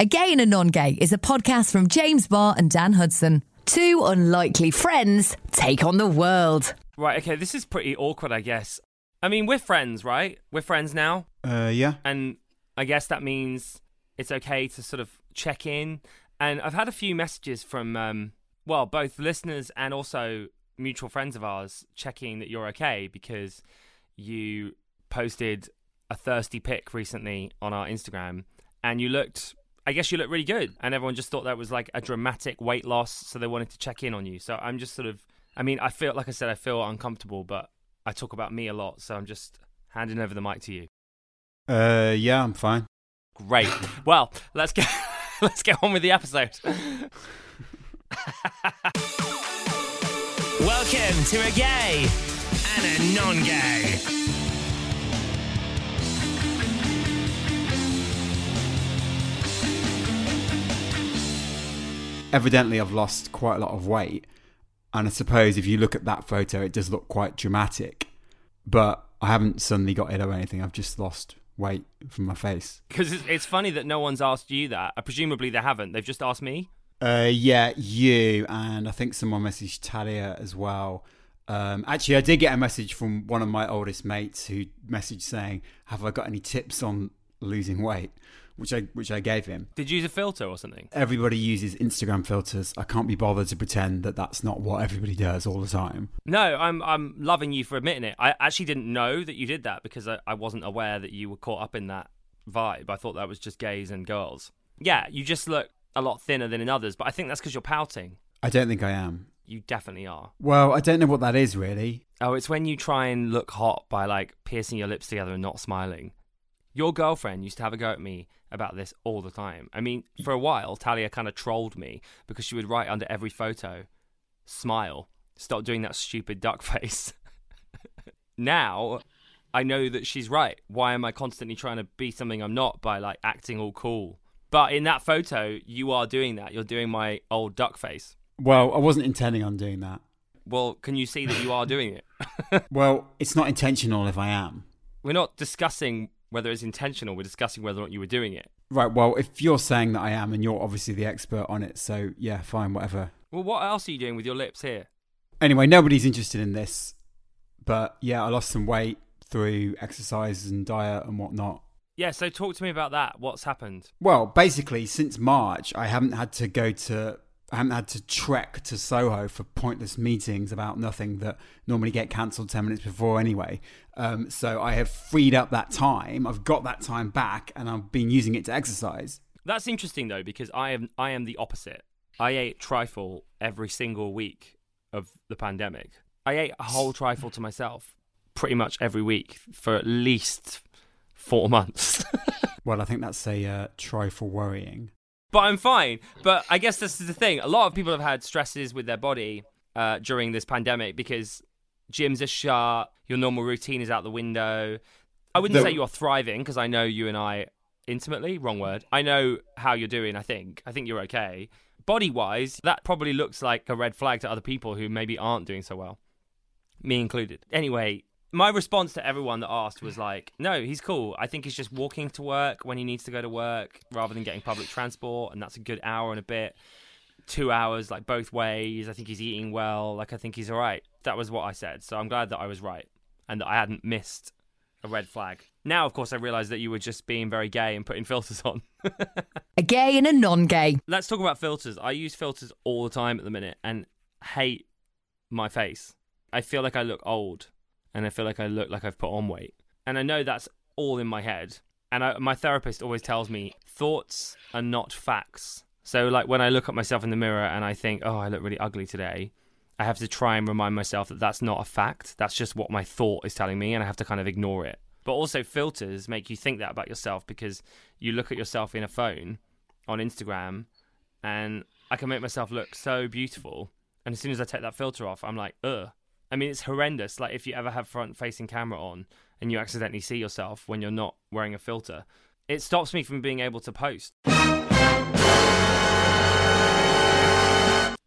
A Gay and a Non Gay is a podcast from James Barr and Dan Hudson. Two unlikely friends take on the world. Right, okay, this is pretty awkward, I guess. I mean, we're friends, right? We're friends now. Uh, yeah. And I guess that means it's okay to sort of check in. And I've had a few messages from, um, well, both listeners and also mutual friends of ours checking that you're okay because you posted a thirsty pic recently on our Instagram and you looked I guess you look really good and everyone just thought that was like a dramatic weight loss so they wanted to check in on you. So I'm just sort of I mean, I feel like I said I feel uncomfortable, but I talk about me a lot, so I'm just handing over the mic to you. Uh, yeah, I'm fine. Great. well, let's get let's get on with the episode. Welcome to a gay and a non gay. Evidently, I've lost quite a lot of weight, and I suppose if you look at that photo, it does look quite dramatic. But I haven't suddenly got ill or anything. I've just lost weight from my face. Because it's, it's funny that no one's asked you that. Uh, presumably they haven't. They've just asked me. Uh, yeah, you and I think someone messaged Talia as well. Um, actually, I did get a message from one of my oldest mates who messaged saying, "Have I got any tips on losing weight?" Which I which I gave him. Did you use a filter or something? Everybody uses Instagram filters. I can't be bothered to pretend that that's not what everybody does all the time. No, I'm I'm loving you for admitting it. I actually didn't know that you did that because I, I wasn't aware that you were caught up in that vibe. I thought that was just gays and girls. Yeah, you just look a lot thinner than in others, but I think that's because you're pouting. I don't think I am. You definitely are. Well, I don't know what that is really. Oh, it's when you try and look hot by like piercing your lips together and not smiling. Your girlfriend used to have a go at me about this all the time. I mean, for a while, Talia kind of trolled me because she would write under every photo, smile, stop doing that stupid duck face. now, I know that she's right. Why am I constantly trying to be something I'm not by like acting all cool? But in that photo, you are doing that. You're doing my old duck face. Well, I wasn't intending on doing that. Well, can you see that you are doing it? Well, it's not intentional if I am. We're not discussing whether it's intentional. We're discussing whether or not you were doing it. Right, well, if you're saying that I am and you're obviously the expert on it, so yeah, fine, whatever. Well, what else are you doing with your lips here? Anyway, nobody's interested in this, but yeah, I lost some weight through exercise and diet and whatnot. Yeah, so talk to me about that. What's happened? Well, basically, since March, I haven't had to go to, I haven't had to trek to Soho for pointless meetings about nothing that normally get cancelled 10 minutes before anyway. Um, so I have freed up that time. I've got that time back and I've been using it to exercise. That's interesting though, because I am I am the opposite. I ate trifle every single week of the pandemic. I ate a whole trifle to myself pretty much every week for at least four months. Well, I think that's a uh, trifle worrying. But I'm fine. But I guess this is the thing. A lot of people have had stresses with their body uh, during this pandemic because gyms are shut, your normal routine is out the window. I wouldn't The- say you're thriving because I know you and I intimately, wrong word. I know how you're doing, I think. I think you're okay. Body wise, that probably looks like a red flag to other people who maybe aren't doing so well, me included. Anyway, my response to everyone that asked was like, no, he's cool. I think he's just walking to work when he needs to go to work rather than getting public transport, and that's a good hour and a bit. Two hours, like both ways. I think he's eating well. Like, I think he's all right. That was what I said. So I'm glad that I was right and that I hadn't missed a red flag. Now, of course, I realize that you were just being very gay and putting filters on. A gay and a non gay. Let's talk about filters. I use filters all the time at the minute and hate my face. I feel like I look old and I feel like I look like I've put on weight. And I know that's all in my head. And I, my therapist always tells me thoughts are not facts. So, like when I look at myself in the mirror and I think, oh, I look really ugly today, I have to try and remind myself that that's not a fact. That's just what my thought is telling me, and I have to kind of ignore it. But also, filters make you think that about yourself because you look at yourself in a phone on Instagram, and I can make myself look so beautiful. And as soon as I take that filter off, I'm like, ugh. I mean, it's horrendous. Like, if you ever have front facing camera on and you accidentally see yourself when you're not wearing a filter, it stops me from being able to post.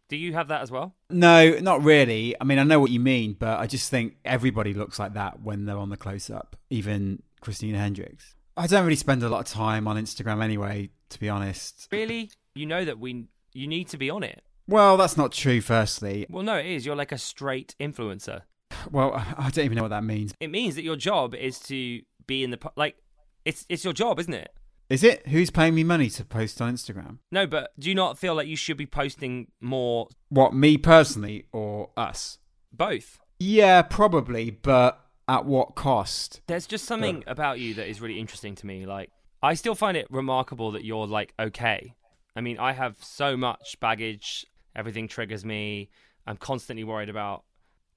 Do you have that as well? No, not really. I mean, I know what you mean, but I just think everybody looks like that when they're on the close up, even Christina Hendricks. I don't really spend a lot of time on Instagram anyway, to be honest. Really? You know that we you need to be on it. Well, that's not true, firstly. Well, no, it is. You're like a straight influencer. Well, I don't even know what that means. It means that your job is to be in the pu- like it's it's your job, isn't it? Is it? Who's paying me money to post on Instagram? No, but do you not feel like you should be posting more What, me personally or us? both? Yeah, probably, but at what cost? There's just something about you that is really interesting to me. Like, I still find it remarkable that you're like okay. I mean, I have so much baggage. Everything triggers me. I'm constantly worried about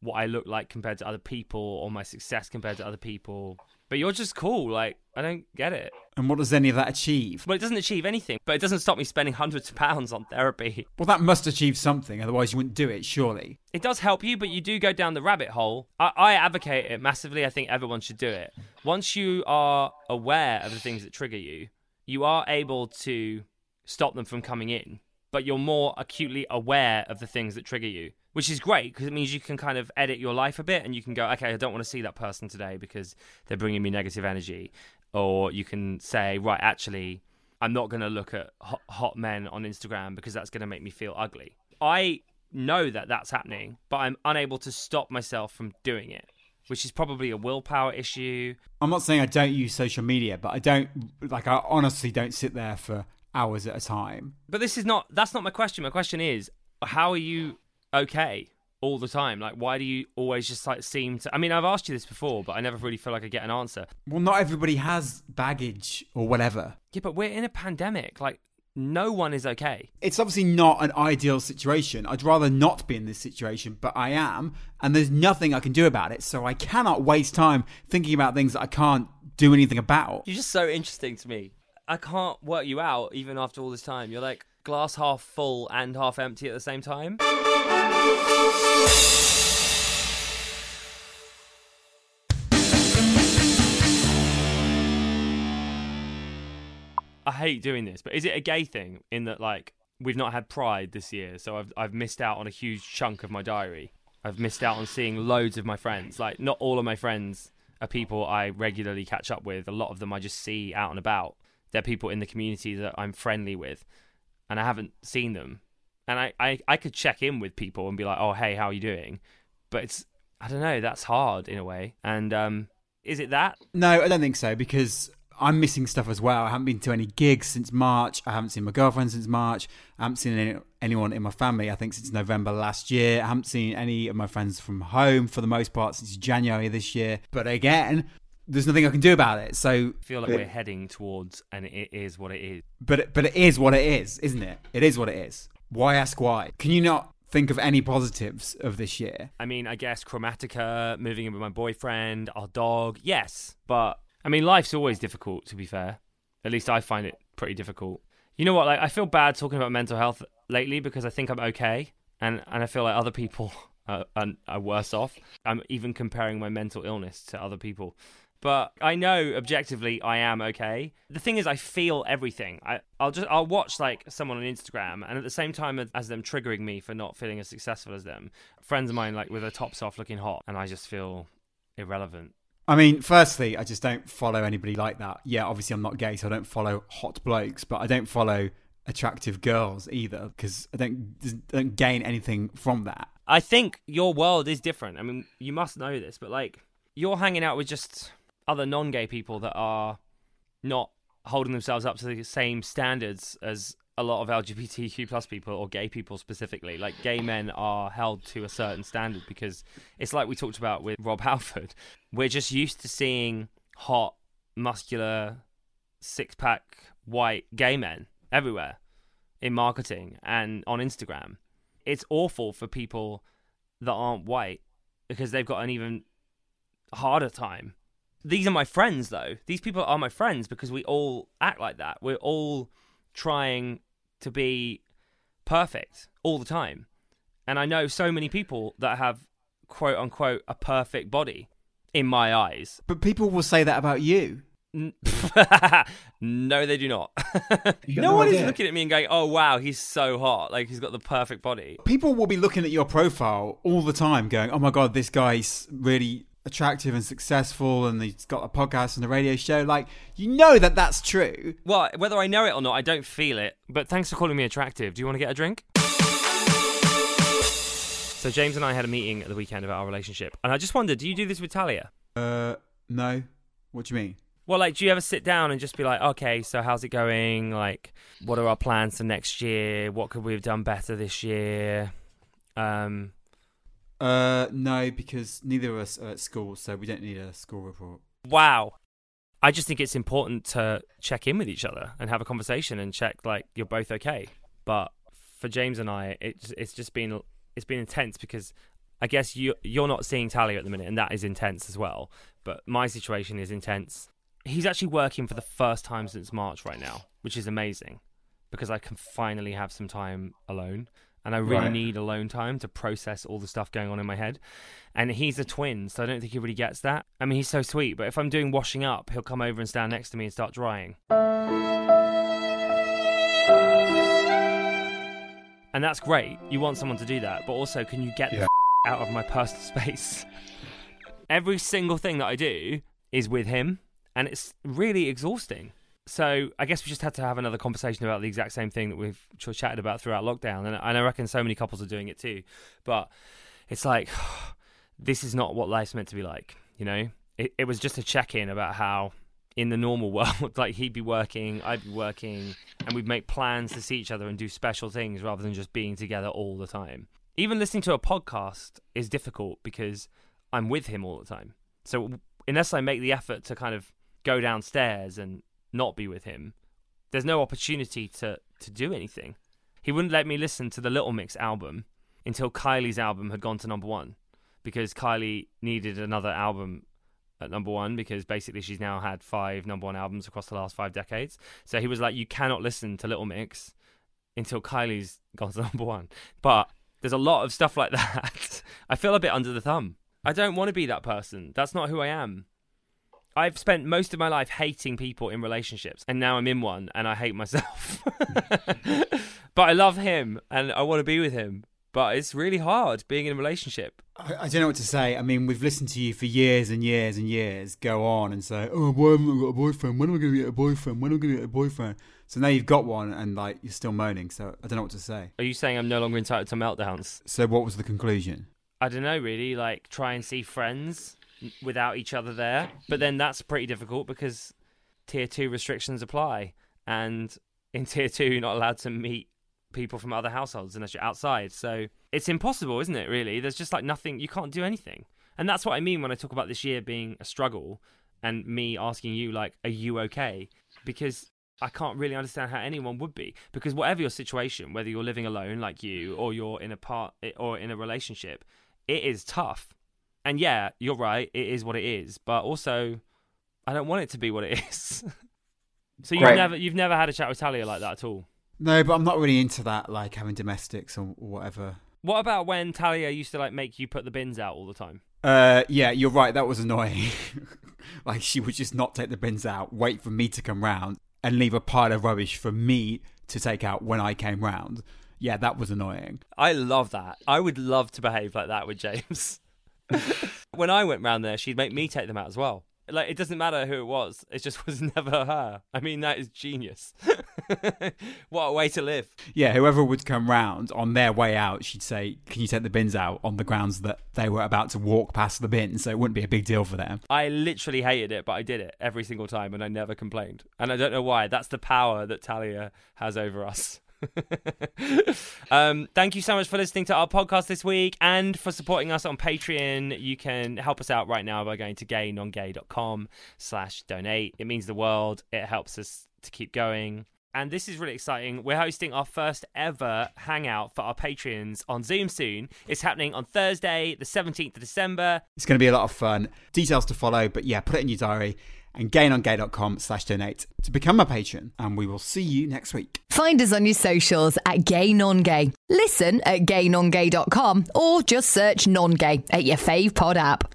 what I look like compared to other people or my success compared to other people. But you're just cool. Like, I don't get it. And what does any of that achieve? Well, it doesn't achieve anything, but it doesn't stop me spending hundreds of pounds on therapy. Well, that must achieve something, otherwise, you wouldn't do it, surely. It does help you, but you do go down the rabbit hole. I, I advocate it massively. I think everyone should do it. Once you are aware of the things that trigger you, you are able to stop them from coming in, but you're more acutely aware of the things that trigger you, which is great because it means you can kind of edit your life a bit and you can go, okay, I don't want to see that person today because they're bringing me negative energy. Or you can say, right, actually, I'm not going to look at hot, men on Instagram because that's going to make me feel ugly. I know that that's happening, but I'm unable to stop myself from doing it, which is probably a willpower issue. I'm not saying I don't use social media, but I don't, like, I honestly don't sit there for hours at a time. But this is not that's not my question. My question is how are you okay all the time? Like why do you always just like seem to I mean I've asked you this before, but I never really feel like I get an answer. Well, not everybody has baggage or whatever. Yeah, but we're in a pandemic. Like no one is okay. It's obviously not an ideal situation. I'd rather not be in this situation, but I am, and there's nothing I can do about it. So I cannot waste time thinking about things that I can't do anything about. You're just so interesting to me. I can't work you out even after all this time. You're like glass half full and half empty at the same time. I hate doing this, but is it a gay thing in that like we've not had Pride this year, so I've I've missed out on a huge chunk of my diary. I've missed out on seeing loads of my friends. Like not all of my friends are people I regularly catch up with. A lot of them I just see out and about. They're people in the community that I'm friendly with, and I haven't seen them. And I, I, I could check in with people and be like, oh hey, how are you doing? But it's I don't know. That's hard in a way. And um, is it that? No, I don't think so because I'm missing stuff as well. I haven't been to any gigs since March. I haven't seen my girlfriend since March. I haven't seen any, anyone in my family, I think, since November last year. I haven't seen any of my friends from home for the most part since January this year. But again, there's nothing I can do about it. So, I feel like we're heading towards, and it is what it is. but but it is what it is, isn't it? It is what it is. Why ask why? Can you not think of any positives of this year? I mean, I guess Chromatica, moving in with my boyfriend, our dog, yes. But I mean, life's always difficult. To be fair, at least I find it pretty difficult. You know what? Like, I feel bad talking about mental health lately because I think I'm okay, and and I feel like other people are, are, are worse off. I'm even comparing my mental illness to other people. But I know objectively I am okay. The thing is, I feel everything. I, I'll just I'll watch like someone on Instagram, and at the same time as, them triggering me for not feeling as successful as them, friends of mine like with their tops off, looking hot, and I just feel irrelevant. I mean, firstly, I just don't follow anybody like that. Yeah, obviously, I'm not gay, so I don't follow hot blokes, but I don't follow attractive girls either because I don't, I don't gain anything from that. I think your world is different. I mean, you must know this, but like you're hanging out with just other non-gay people that are not holding themselves up to the same standards as a lot of LGBTQ plus people or gay people specifically. Like gay men are held to a certain standard because it's like we talked about with Rob Halford. We're just used to seeing hot, muscular, six-pack, white gay men everywhere in marketing and on Instagram. It's awful for people that aren't white because they've got an even harder time. These are my friends, though. These people are my friends because we all act like that. We're all trying to be perfect all the time. And I know so many people that have quote unquote a perfect body in my eyes. But people will say that about you. No, they do not. No no one is looking at me and going, "Oh wow, he's so hot! Like he's got the perfect body." People will be looking at your profile all the time, going, "Oh my god, this guy's really attractive and successful and he's got a podcast and a radio show, like, you know that that's true. Well, whether I know it or not, I don't feel it. But thanks for calling me attractive. Do you want to get a drink? So James and I had a meeting at the weekend about our relationship, and I just wondered, do you do this with Talia? Uh, no. What do you mean? Well, like, do you ever sit down and just be like, okay, so how's it going? Like, what are our plans for next year? What could we have done better this year? Um, Uh, no, because neither of us are at school, so we don't need a school report. wow. I just think it's important to check in with each other and have a conversation and check like you're both okay. But for James and I, it's it's just been it's been intense because I guess you you're not seeing Talia at the minute, and that is intense as well. But my situation is intense. He's actually working for the first time since March right now, which is amazing because I can finally have some time alone. And I really Right. need alone time to process all the stuff going on in my head. And he's a twin, so I don't think he really gets that. I mean, he's so sweet, but if I'm doing washing up, he'll come over and stand next to me and start drying. And that's great. You want someone to do that, but also, can you get the f- out of my personal space? Every single thing that I do is with him, and it's really exhausting. So I guess we just had to have another conversation about the exact same thing that we've ch- chatted about throughout lockdown, and, and I reckon so many couples are doing it too. But it's like this is not what life's meant to be like. You know, it, it was just a check in about how in the normal world, like he'd be working, I'd be working, and we'd make plans to see each other and do special things rather than just being together all the time. Even listening to a podcast is difficult because I'm with him all the time. So unless I make the effort to kind of go downstairs and not be with him, there's no opportunity to to do anything. He wouldn't let me listen to the Little Mix album until Kylie's album had gone to number one because Kylie needed another album at number one because basically she's now had five number one albums across the last five decades. So he was like, you cannot listen to Little Mix until Kylie's gone to number one. But there's a lot of stuff like that. I feel a bit under the thumb. I don't want to be that person. That's not who I am. I've spent most of my life hating people in relationships, and now I'm in one and I hate myself. but I love him and I want to be with him. But it's really hard being in a relationship. I, I don't know what to say. I mean, we've listened to you for years and years and years go on and say, oh, why haven't I got a boyfriend? When am I going to get a boyfriend? When am I going to get a boyfriend? So now you've got one and like you're still moaning. So I don't know what to say. Are you saying I'm no longer entitled to meltdowns? So what was the conclusion? I don't know, really. Like, try and see friends without each other there. But then that's pretty difficult because tier two restrictions apply. And in tier two, you're not allowed to meet people from other households unless you're outside. So it's impossible, isn't it, really? There's just like nothing, you can't do anything. And that's what I mean when I talk about this year being a struggle and me asking you, like, are you okay? Because I can't really understand how anyone would be because whatever your situation, whether you're living alone like you or you're in a part or in a relationship, it is tough. And yeah, you're right, it is what it is, but also I don't want it to be what it is. so you've Great. never you've never had a chat with Talia like that at all. No, but I'm not really into that, like having domestics or whatever. What about when Talia used to like make you put the bins out all the time? Uh, yeah, you're right. That was annoying. like she would just not take the bins out, wait for me to come round, and leave a pile of rubbish for me to take out when I came round. Yeah, that was annoying. I love that. I would love to behave like that with James. when I went round there, she'd make me take them out as well. Like it doesn't matter who it was; it just was never her. I mean, that is genius. what a way to live. Yeah, whoever would come round on their way out, she'd say, "Can you take the bins out?" On the grounds that they were about to walk past the bin, so it wouldn't be a big deal for them. I literally hated it, but I did it every single time, and I never complained. And I don't know why. That's the power that Talia has over us. um, thank you so much for listening to our podcast this week and for supporting us on Patreon. You can help us out right now by going to gaynongay.com slash donate. It means the world. It helps us to keep going. And this is really exciting. We're hosting our first ever hangout for our Patreons on Zoom soon. It's happening on Thursday, the 17th of December. It's going to be a lot of fun. Details to follow, but yeah, put it in your diary and gaynongay.com slash donate to become a patron. And we will see you next week. Find us on your socials at Gay Non Gay. Listen at gaynongay.com or just search non gay at your fave pod app.